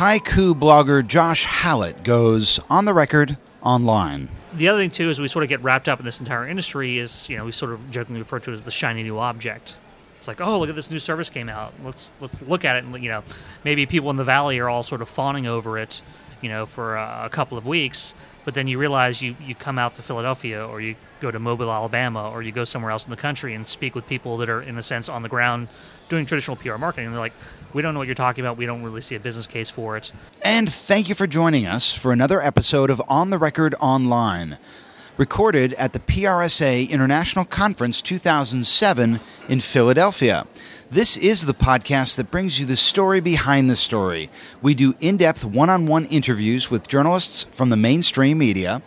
Hyku blogger Josh Hallett goes on the record online. The other thing too is we sort of get wrapped up in this entire industry is you know we sort of jokingly refer to it as the shiny new object. It's like oh look at this new service came out let's let's look at it and you know maybe people in the valley are all sort of fawning over it you know for a, couple of weeks but then you realize you, you come out to Philadelphia or you go to Mobile, Alabama, or you go somewhere else in the country and speak with people that are, in a sense, on the ground doing traditional PR marketing. And they're like, we don't know what you're talking about. We don't really see a business case for it. And thank you for joining us for another episode of On the Record Online, recorded at the PRSA International Conference 2007 in Philadelphia. This is the podcast that brings you the story behind the story. We do in depth one on one interviews with journalists from the mainstream media,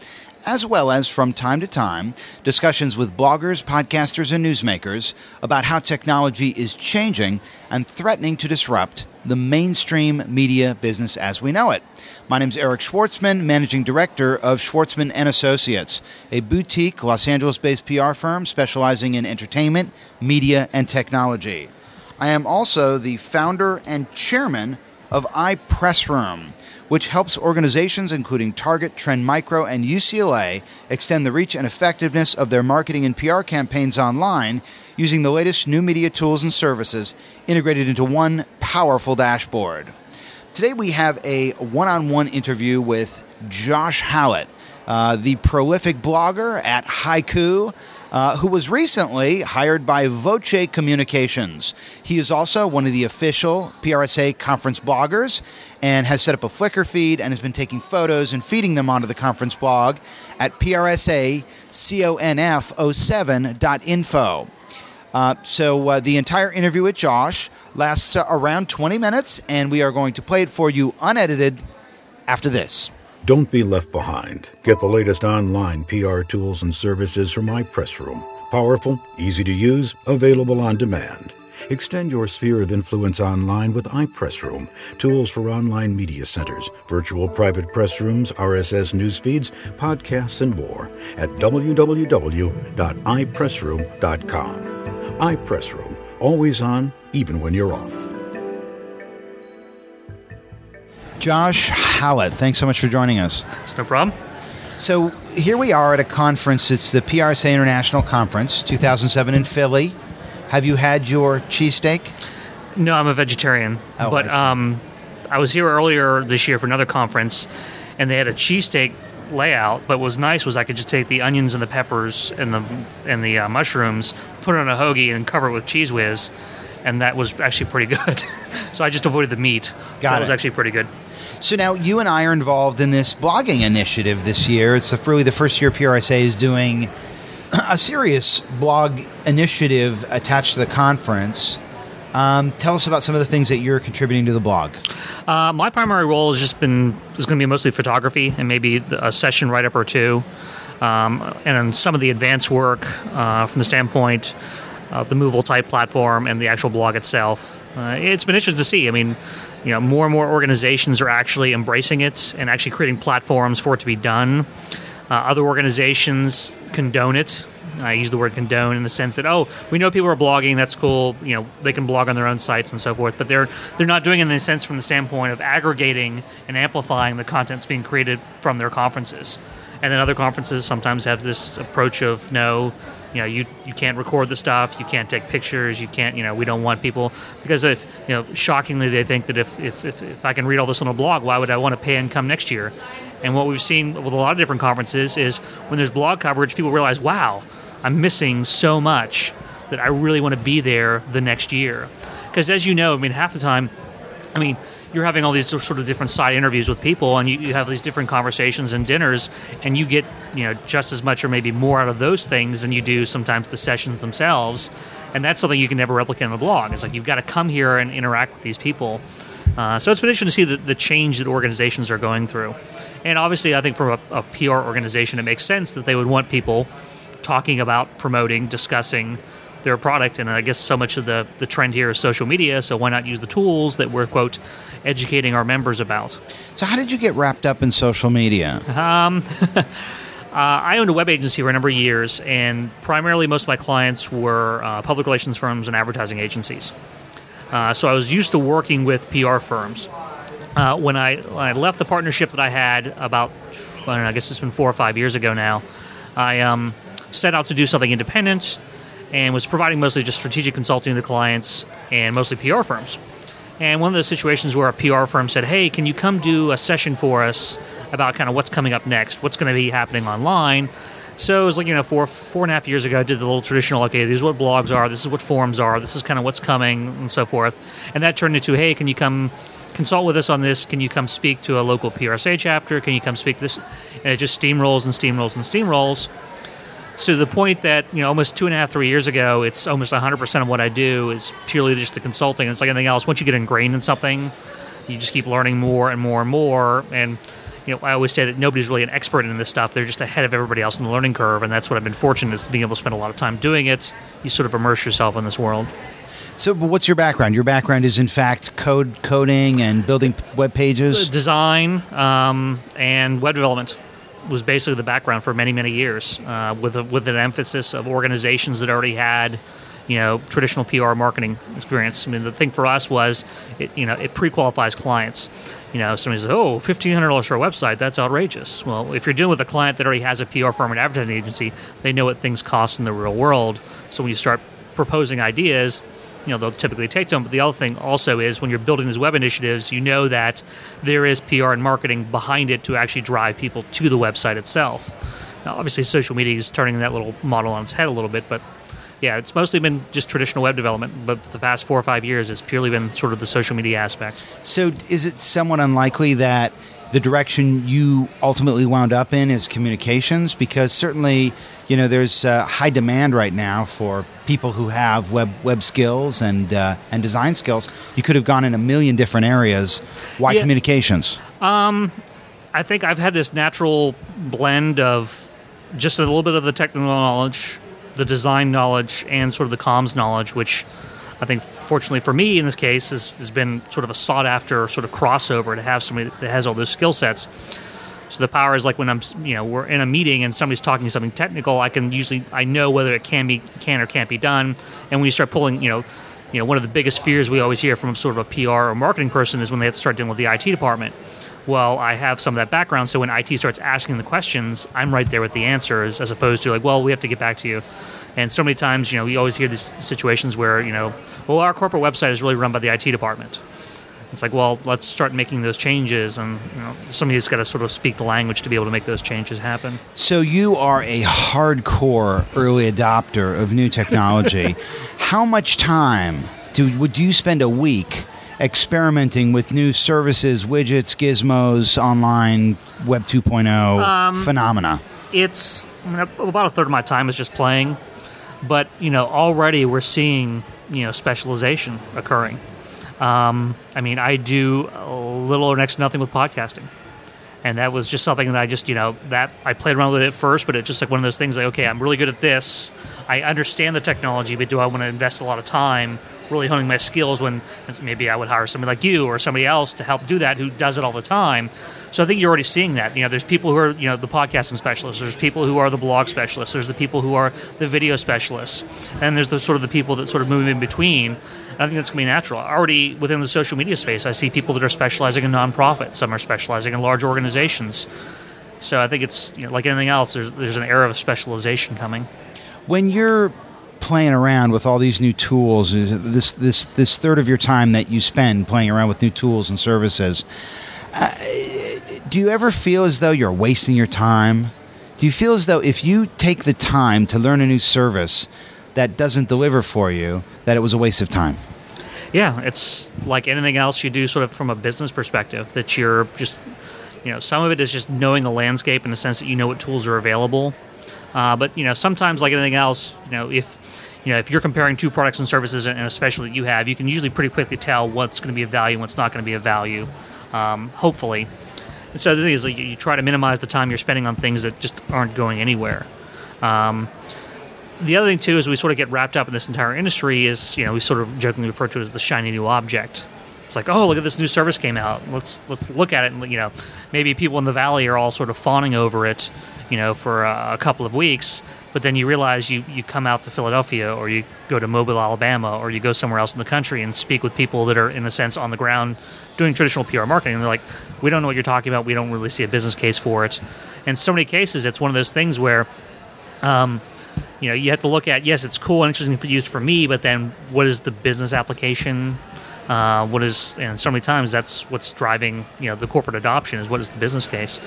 as well as from time to time discussions with bloggers, podcasters, and newsmakers about how technology is changing and threatening to disrupt the mainstream media business as we know it. My name is Eric Schwartzman, managing director of Schwartzman and Associates, a boutique Los Angeles-based PR firm specializing in entertainment, media, and technology. I am also the founder and chairman of iPressroom, which helps organizations including Target, Trend Micro, and UCLA extend the reach and effectiveness of their marketing and PR campaigns online using the latest new media tools and services integrated into one powerful dashboard. Today we have a one on one interview with Josh Hallett, uh, the prolific blogger at Hyku uh, who was recently hired by Voce Communications. He is also one of the official PRSA conference bloggers and has set up a Flickr feed and has been taking photos and feeding them onto the conference blog at prsaconf07.info. Uh, so uh, the entire interview with Josh lasts uh, around 20 minutes, and we are going to play it for you unedited after this. Don't be left behind. Get the latest online PR tools and services from iPressroom. Powerful, easy to use, available on demand. Extend your sphere of influence online with iPressroom, tools for online media centers, virtual private press rooms, RSS news feeds, podcasts, and more at www.ipressroom.com. iPressroom, always on, even when you're off. Josh Hallett, thanks so much for joining us. It's no problem. So here we are at a conference. It's the PRSA International Conference 2007 in Philly. Have you had your cheesesteak? No, I'm a vegetarian. Oh, but I um, I was here earlier this year for another conference, and they had a cheesesteak layout. But what was nice was I could just take the onions and the peppers and the and the uh, mushrooms, put it on a hoagie, and cover it with Cheez Whiz, and that was actually pretty good. so I just avoided the meat. so Got that was actually pretty good. So now you and I are involved in this blogging initiative this year. It's the, really the first year PRSA is doing a serious blog initiative attached to the conference. Um, tell us about some of the things that you're contributing to the blog. Uh, my primary role has just been is going to be mostly photography and maybe a session write up or two, um, and some of the advanced work uh, from the standpoint of the movable type platform and the actual blog itself. Uh, it's been interesting to see. I mean, you know, more and more organizations are actually embracing it and actually creating platforms for it to be done. Uh, other organizations condone it. I use the word condone in the sense that oh, we know people are blogging. That's cool. You know, they can blog on their own sites and so forth. But they're they're not doing it in a sense from the standpoint of aggregating and amplifying the content that's being created from their conferences. And then other conferences sometimes have this approach of no, you know, you you can't record the stuff, you can't take pictures, you can't, you know, we don't want people because if you know, shockingly they think that if if, if, if I can read all this on a blog, why would I want to pay and come next year? And what we've seen with a lot of different conferences is when there's blog coverage, people realize, wow, I'm missing so much that I really want to be there the next year. Because as you know, I mean, half the time, I mean, you're having all these sort of different side interviews with people, and you, you have these different conversations and dinners, and you get you know just as much or maybe more out of those things than you do sometimes the sessions themselves. And that's something you can never replicate on a blog. It's like you've got to come here and interact with these people. Uh, so it's been interesting to see the, the change that organizations are going through. And obviously, I think from a, a PR organization, it makes sense that they would want people talking about, promoting, discussing their product. And I guess so much of the, the trend here is social media, so why not use the tools that we're, quote, educating our members about? So, how did you get wrapped up in social media? Um, uh, I owned a web agency for a number of years, and primarily most of my clients were uh, public relations firms and advertising agencies. Uh, so I was used to working with PR firms. Uh, when, I, when I left the partnership that I had about, I, know, I guess it's been four or five years ago now, I um, set out to do something independent and was providing mostly just strategic consulting to clients and mostly PR firms. And one of those situations where a PR firm said, "Hey, can you come do a session for us about kind of what's coming up next, what's going to be happening online?" So it was like you know four four and a half years ago, I did the little traditional. Okay, these are what blogs are. This is what forums are. This is kind of what's coming and so forth. And that turned into, "Hey, can you come?" consult with us on this. Can you come speak to a local PRSA chapter? Can you come speak to this? And it just steamrolls and steamrolls and steamrolls to the point that you know almost two and a half three years ago it's almost 100% of what i do is purely just the consulting. It's like anything else. Once you get ingrained in something you just keep learning more and more and more. And you know i always say that nobody's really an expert in this stuff. They're just ahead of everybody else in the learning curve. And that's what i've been fortunate is being able to spend a lot of time doing it. You sort of immerse yourself in this world. So, what's your background? Your background is, in fact, code coding and building web pages, design, um, and web development was basically the background for many many years, uh, with a, with an emphasis of organizations that already had, you know, traditional PR marketing experience. I mean, the thing for us was, it, you know, it pre-qualifies clients. You know, somebody says, "Oh, fifteen hundred dollars for a website? That's outrageous." Well, if you're dealing with a client that already has a PR firm and advertising agency, they know what things cost in the real world. So when you start proposing ideas, you know they'll typically take to them. But the other thing also is when you're building these web initiatives, you know that there is PR and marketing behind it to actually drive people to the website itself. Now, obviously, social media is turning that little model on its head a little bit, but yeah, it's mostly been just traditional web development. But the past four or five years, it's purely been sort of the social media aspect. So, is it somewhat unlikely that the direction you ultimately wound up in is communications? Because certainly you know, there's uh, high demand right now for people who have web web skills and uh, and design skills. You could have gone in a million different areas. Why yeah. communications? Um, I think I've had this natural blend of just a little bit of the technical knowledge, the design knowledge, and sort of the comms knowledge, which I think, fortunately for me in this case, has, has been sort of a sought after sort of crossover to have somebody that has all those skill sets. So the power is like when I'm, you know, we're in a meeting and somebody's talking something technical, I can usually I know whether it can be can or can't be done. And when you start pulling, you know, you know, one of the biggest fears we always hear from sort of a PR or marketing person is when they have to start dealing with the IT department. Well, I have some of that background, so when IT starts asking the questions, I'm right there with the answers, as opposed to like, well, we have to get back to you. And so many times, you know, we always hear these situations where, you know, well, our corporate website is really run by the IT department it's like, well, let's start making those changes, and you know, somebody's got to sort of speak the language to be able to make those changes happen. So you are a hardcore early adopter of new technology. How much time do would you spend a week? experimenting with new services, widgets, gizmos, online Web 2.0 um, phenomena? It's I mean, about a third of my time is just playing, but you know already we're seeing you know specialization occurring. Um, I mean, I do little or next to nothing with podcasting. And that was just something that I just, you know, that I played around with it at first, but it's just like one of those things like, okay, I'm really good at this. I understand the technology, but do I want to invest a lot of time really honing my skills when maybe I would hire somebody like you or somebody else to help do that who does it all the time. So I think you're already seeing that. You know, there's people who are you know the podcasting specialists. There's people who are the blog specialists. There's the people who are the video specialists, and there's the sort of the people that sort of move in between. And I think that's going to be natural. Already within the social media space, I see people that are specializing in nonprofits. Some are specializing in large organizations. So I think it's you know, like anything else. There's there's an era of specialization coming. When you're playing around with all these new tools, this this this third of your time that you spend playing around with new tools and services, do you ever feel as though you're wasting your time? Do you feel as though if you take the time to learn a new service that doesn't deliver for you, that it was a waste of time? Yeah, it's like anything else you do, sort of from a business perspective. That you're just, you know, some of it is just knowing the landscape in the sense that you know what tools are available uh, but you know, sometimes like anything else, you know, if you know, if you're comparing two products and services and a that you have, you can usually pretty quickly tell what's going to be of value and what's not going to be of value. Um, hopefully, and so the thing is, like, you try to minimize the time you're spending on things that just aren't going anywhere. Um, the other thing too is we sort of get wrapped up in this entire industry is you know we sort of jokingly refer to it as the shiny new object. It's like oh look at this new service came out let's let's look at it and you know maybe people in the valley are all sort of fawning over it you know for a, a couple of weeks but then you realize you, you come out to Philadelphia or you go to Mobile, Alabama, or you go somewhere else in the country and speak with people that are, in a sense, on the ground doing traditional PR marketing. And they're like, we don't know what you're talking about. We don't really see a business case for it. In so many cases, it's one of those things where, um, you know, you have to look at, yes, it's cool and interesting for use for me, but then what is the business application? Uh, what is, and so many times that's what's driving, you know, the corporate adoption is what is the business case.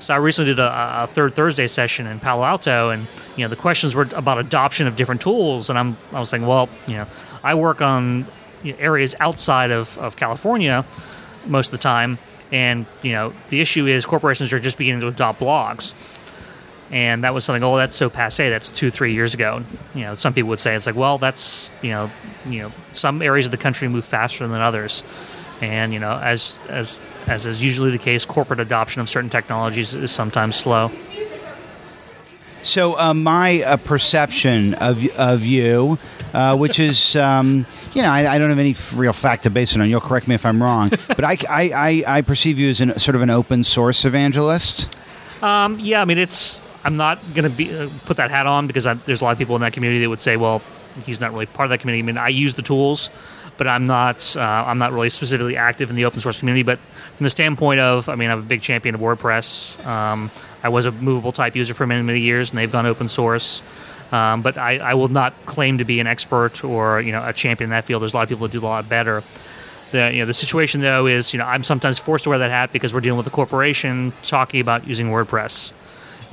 So I recently did a, a, third Thursday session in Palo Alto, and you know the questions were about adoption of different tools, and I'm I was saying, well, you know, I work on areas outside of, of California most of the time, and you know the issue is corporations are just beginning to adopt blogs, and that was something. Oh, that's so passe. That's two three years ago. You know, some people would say it's like, well, that's you know, you know, some areas of the country move faster than others, and you know, as as as is usually the case, corporate adoption of certain technologies is sometimes slow. So, uh, my uh, perception of of you, uh, which is, um, you know, I, I, don't have any real fact to base it on. You'll correct me if I'm wrong, but I, I, I, perceive you as an, sort of an open source evangelist. Um, yeah, I mean, it's. I'm not going to be uh, put that hat on because I, there's a lot of people in that community that would say, well, he's not really part of that community. I mean, I use the tools but I'm not uh, I'm not really specifically active in the open source community. But from the standpoint of, I mean, I'm a big champion of WordPress. Um, I was a movable type user for many many years, and they've gone open source. Um, but I, I, will not claim to be an expert or you know a champion in that field. There's a lot of people that do a lot better. The, you know, the situation though is you know I'm sometimes forced to wear that hat because we're dealing with a corporation talking about using WordPress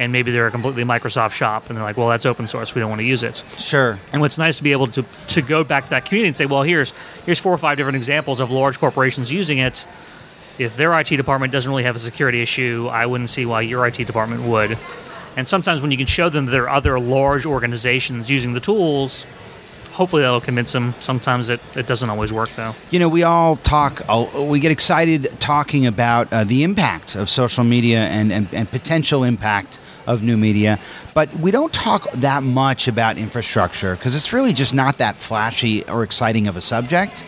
and maybe they're a completely Microsoft shop, and they're like, well, that's open source. We don't want to use it. Sure. And what's nice to be able to to go back to that community and say, well, here's here's four or five different examples of large corporations using it. If their IT department doesn't really have a security issue, I wouldn't see why your IT department would. And sometimes when you can show them that there are other large organizations using the tools, hopefully that'll convince them. Sometimes it, it doesn't always work, though. You know, we all talk, we get excited talking about uh, the impact of social media and, and, and potential impact of new media. But we don't talk that much about infrastructure because it's really just not that flashy or exciting of a subject.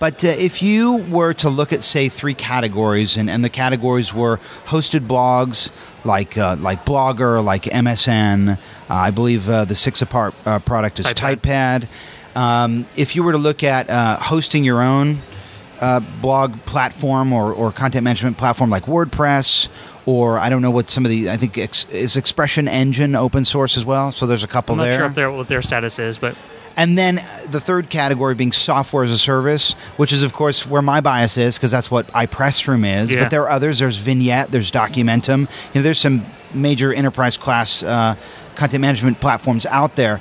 But uh, if you were to look at, say, three categories, and, and the categories were hosted blogs like uh, like Blogger, like MSN, uh, I believe uh, the six apart uh, product is Typepad. Typepad. Um, if you were to look at uh, hosting your own blog platform or, or content management platform like WordPress or I don't know what some of the I think ex, is Expression Engine open source as well. So there's a couple there. I'm not there. Sure if what their status is, but and then the third category being software as a service, which is of course where my bias is because that's what iPressroom is. Yeah. But there are others. There's Vignette. There's Documentum. You know, there's some major enterprise class uh, content management platforms out there.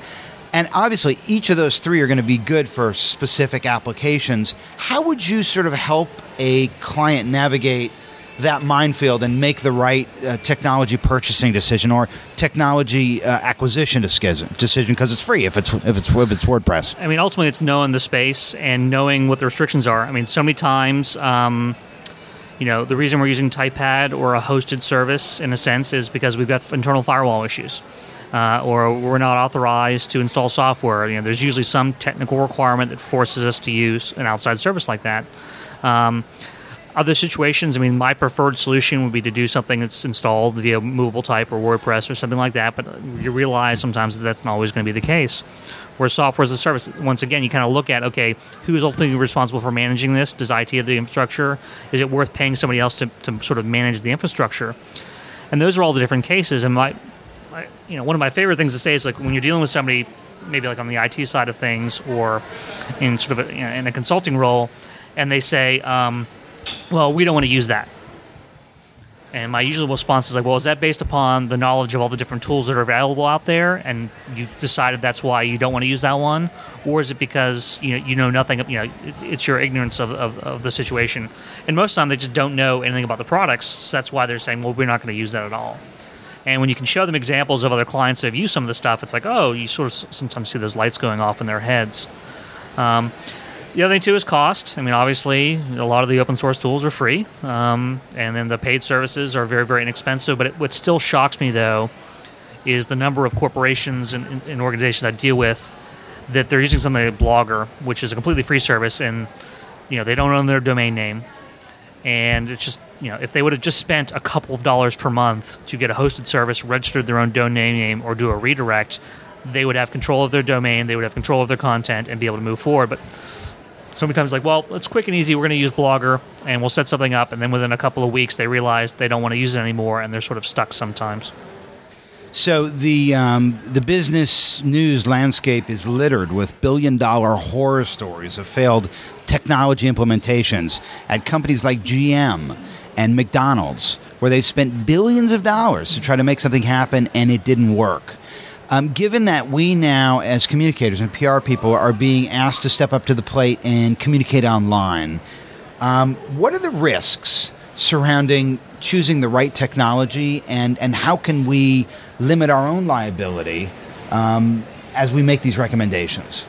And obviously, each of those three are going to be good for specific applications. How would you sort of help a client navigate that minefield and make the right uh, technology purchasing decision or technology uh, acquisition decision because it's free if it's if it's if it's WordPress. I mean, ultimately, it's knowing the space and knowing what the restrictions are. I mean, so many times. Um, you know, the reason we're using Typepad or a hosted service, in a sense, is because we've got internal firewall issues. Uh, or we're not authorized to install software. You know, there's usually some technical requirement that forces us to use an outside service like that. Um, other situations, I mean, my preferred solution would be to do something that's installed via movable type or WordPress or something like that. But you realize sometimes that that's not always going to be the case. Where software as a service, once again, you kind of look at okay, who's ultimately responsible for managing this? Does IT have the infrastructure? Is it worth paying somebody else to, to sort of manage the infrastructure? And those are all the different cases. And my, you know, one of my favorite things to say is like when you're dealing with somebody, maybe like on the IT side of things or in sort of a, you know, in a consulting role, and they say. Um, well, we don't want to use that. And my usual response is like, well, is that based upon the knowledge of all the different tools that are available out there, and you've decided that's why you don't want to use that one, or is it because you know you know nothing? You know, it's your ignorance of, of, of the situation. And most of the time, they just don't know anything about the products, so that's why they're saying, well, we're not going to use that at all. And when you can show them examples of other clients that have used some of the stuff, it's like, oh, you sort of sometimes see those lights going off in their heads. Um, the other thing too is cost. I mean, obviously, a lot of the open source tools are free, um, and then the paid services are very, very inexpensive. But it, what still shocks me though is the number of corporations and, and organizations I deal with that they're using something like Blogger, which is a completely free service, and you know they don't own their domain name, and it's just you know if they would have just spent a couple of dollars per month to get a hosted service, registered their own domain name, or do a redirect, they would have control of their domain, they would have control of their content, and be able to move forward. But so many times like, well, it's quick and easy. We're going to use Blogger, and we'll set something up, and then within a couple of weeks, they realize they don't want to use it anymore, and they're sort of stuck sometimes. So the um, the business news landscape is littered with billion dollar horror stories of failed technology implementations at companies like GM and McDonald's, where they spent billions of dollars to try to make something happen and it didn't work. Um, given that we now, as communicators and PR people, are being asked to step up to the plate and communicate online, um, what are the risks surrounding choosing the right technology and, and how can we limit our own liability um, as we make these recommendations?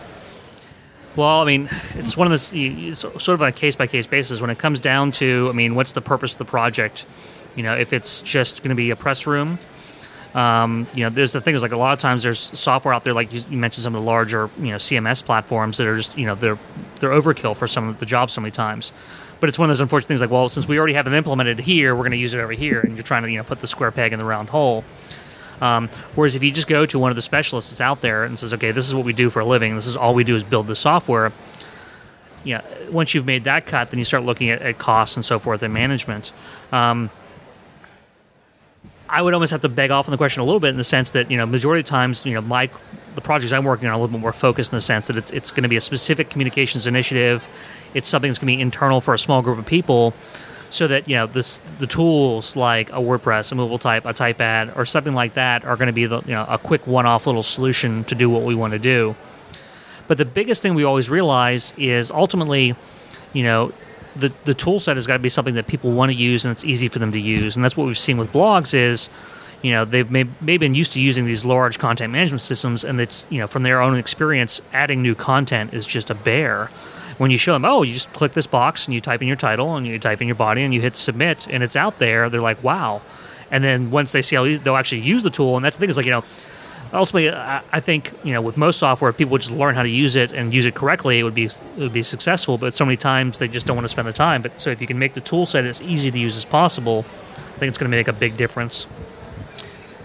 Well, I mean, it's one of the it's sort of on a case by case basis. When it comes down to, I mean, what's the purpose of the project? You know, if it's just going to be a press room, um, you know, there's the thing is like a lot of times there's software out there, like you, you, mentioned some of the larger, you know, CMS platforms that are just, you know, they're they're overkill for some of the jobs so many times. But it's one of those unfortunate things like, well, since we already have it implemented here, we're going to use it over here, and you're trying to, you know, put the square peg in the round hole. Um, whereas if you just go to one of the specialists that's out there and says, okay, this is what we do for a living, this is all we do is build the software. Yeah, once you've made that cut, then you start looking at, at costs and so forth and management. Um, I would almost have to beg off on the question a little bit in the sense that you know majority of times you know my the projects I'm working on are a little bit more focused in the sense that it's it's going to be a specific communications initiative. It's something that's going to be internal for a small group of people, so that you know this the tools like a WordPress, a movable type, a typepad, or something like that are going to be the you know a quick one-off little solution to do what we want to do. But the biggest thing we always realize is ultimately, you know, the the tool set has got to be something that people want to use and it's easy for them to use. And that's what we've seen with blogs is, you know, they've may, maybe been used to using these large content management systems, and that you know from their own experience, adding new content is just a bear. When you show them, oh, you just click this box and you type in your title and you type in your body and you hit submit and it's out there, they're like, wow. And then once they see how they'll actually use the tool, and that's the thing is like you know ultimately, I, think you know with most software, people would just learn how to use it and use it correctly. It would be it would be successful. But so many times they just don't want to spend the time. But so if you can make the tool set as easy to use as possible, I think it's going to make a big difference.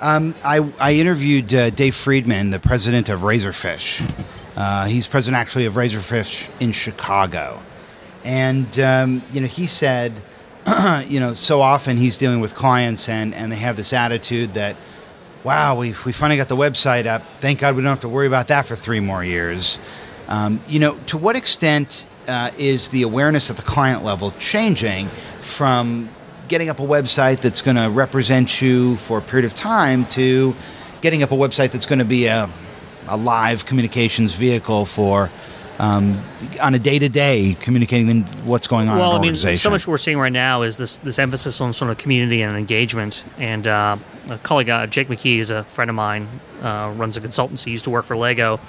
Um, I, I interviewed uh, Dave Friedman, the president of Razorfish. Uh, he's president actually of Razorfish in Chicago, and um, you know he said, you know, so often he's dealing with clients and and they have this attitude that wow, we, we finally got the website up. Thank God we don't have to worry about that for three more years. Um, you know, to what extent uh, is the awareness at the client level changing from getting up a website that's going to represent you for a period of time to getting up a website that's going to be a, a live communications vehicle for um, on a day to day communicating what's going on. Well, I mean, so much we're seeing right now is this this emphasis on sort of community and engagement. And uh, a colleague, uh, Jake McKee, is a friend of mine, uh, runs a consultancy, used to work for Lego.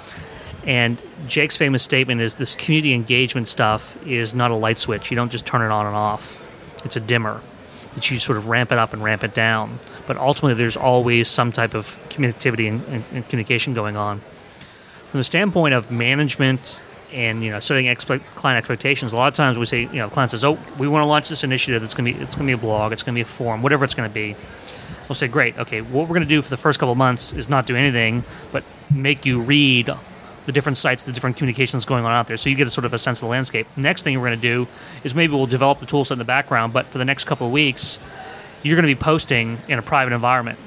And Jake's famous statement is this community engagement stuff is not a light switch. You don't just turn it on and off. It's a dimmer that you sort of ramp it up and ramp it down. But ultimately, there's always some type of communicativity and, and, and communication going on. From the standpoint of management and you know setting expe- client expectations. A lot of times we say, you know, client says, "Oh, we want to launch this initiative. It's to be it's to be a blog. It's to be a forum, whatever it's to be." We'll say, "Great. Okay, what we're to do for the first couple months is not do anything, but make you read the different sites, the different communications going on out there, so you get a sort of a sense of the landscape." Next thing we're going to do is maybe we'll develop the toolset in the background, but for the next couple of weeks, you're going to be posting in a private environment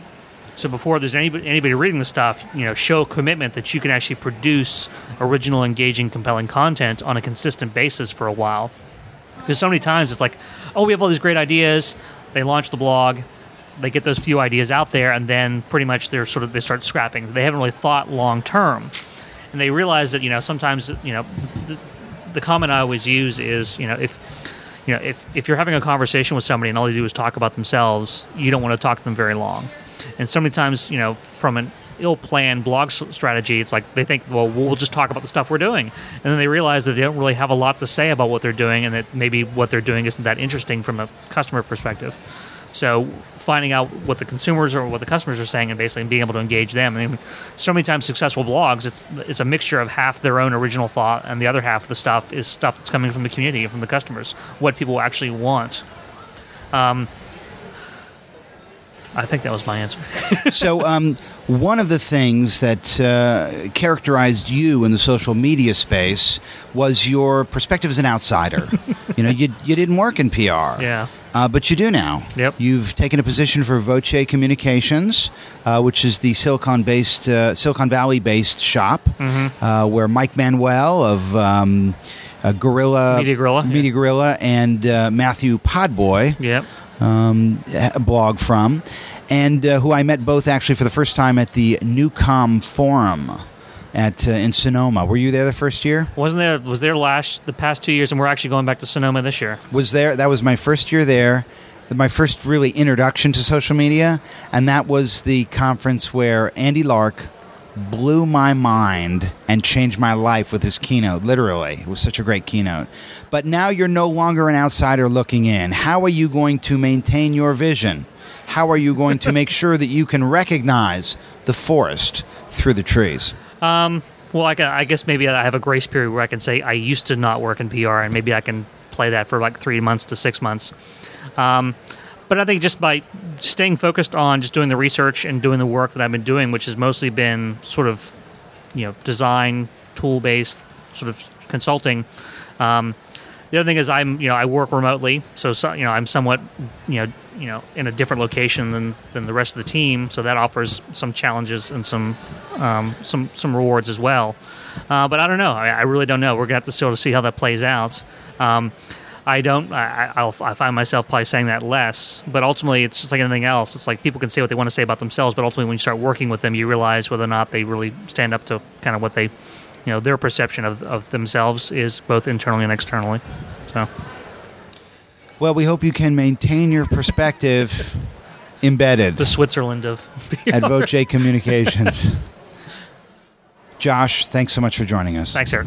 so before there's anybody, anybody reading the stuff, you know, show commitment that you can actually produce original, engaging, compelling content on a consistent basis for a while. Because so many times it's like, oh, we have all these great ideas. They launch the blog, they get those few ideas out there, and then pretty much they're sort of they start scrapping. They haven't really thought long term, and they realize that you know sometimes you know the, the comment I always use is you know if you know if if you're having a conversation with somebody and all they do is talk about themselves, you don't want to talk to them very long And so many times, you know, from an ill-planned blog strategy, it's like they think, well, we'll just talk about the stuff we're doing, and then they realize that they don't really have a lot to say about what they're doing, and that maybe what they're doing isn't that interesting from a customer perspective. So finding out what the consumers or what the customers are saying, and basically being able to engage them. I mean, so many times successful blogs, it's it's a mixture of half their own original thought, and the other half of the stuff is stuff that's coming from the community, and from the customers, what people actually want. Um, I think that was my answer. so, um, one of the things that uh, characterized you in the social media space was your perspective as an outsider. you know, you, you didn't work in PR. Yeah. Uh, but you do now. Yep. You've taken a position for Voce Communications, uh, which is the Silicon-based, uh, Silicon Valley-based shop, Mm-hmm. uh, where Mike Manuel of um, uh, Guerrilla, Media Guerrilla, Media Guerrilla, and uh, Matthew Podboy Yep. um, blog from, and uh, who I met both actually for the first time at the NewComm Forum at uh, in Sonoma. Were you there the first year? Wasn't there? Was there last the past two years, and we're actually going back to Sonoma this year. Was there? That was my first year there. My first really introduction to social media, and that was the conference where Andy Lark blew my mind and changed my life with his keynote. Literally, it was such a great keynote. But now you're no longer an outsider looking in. How are you going to maintain your vision? How are you going to make sure that you can recognize the forest through the trees? Um, well, I, I guess maybe I have a grace period where I can say I used to not work in PR, and maybe I can play that for like three months to six months. Um, but I think just by staying focused on just doing the research and doing the work that I've been doing, which has mostly been sort of, you know, design tool based sort of consulting. Um, the other thing is I'm you know I work remotely, so, so you know I'm somewhat you know you know in a different location than than the rest of the team, so that offers some challenges and some um, some some rewards as well. Uh, but I don't know. I, I really don't know. We're gonna have to sort of see how that plays out. Um, I don't. I, I'll, I find myself probably saying that less, but ultimately, it's just like anything else. It's like people can say what they want to say about themselves, but ultimately, when you start working with them, you realize whether or not they really stand up to kind of what they, you know, their perception of, of themselves is both internally and externally. So, Well, we hope you can maintain your perspective embedded. the Switzerland of at Voce Communications. Josh, thanks so much for joining us. thanks, Eric.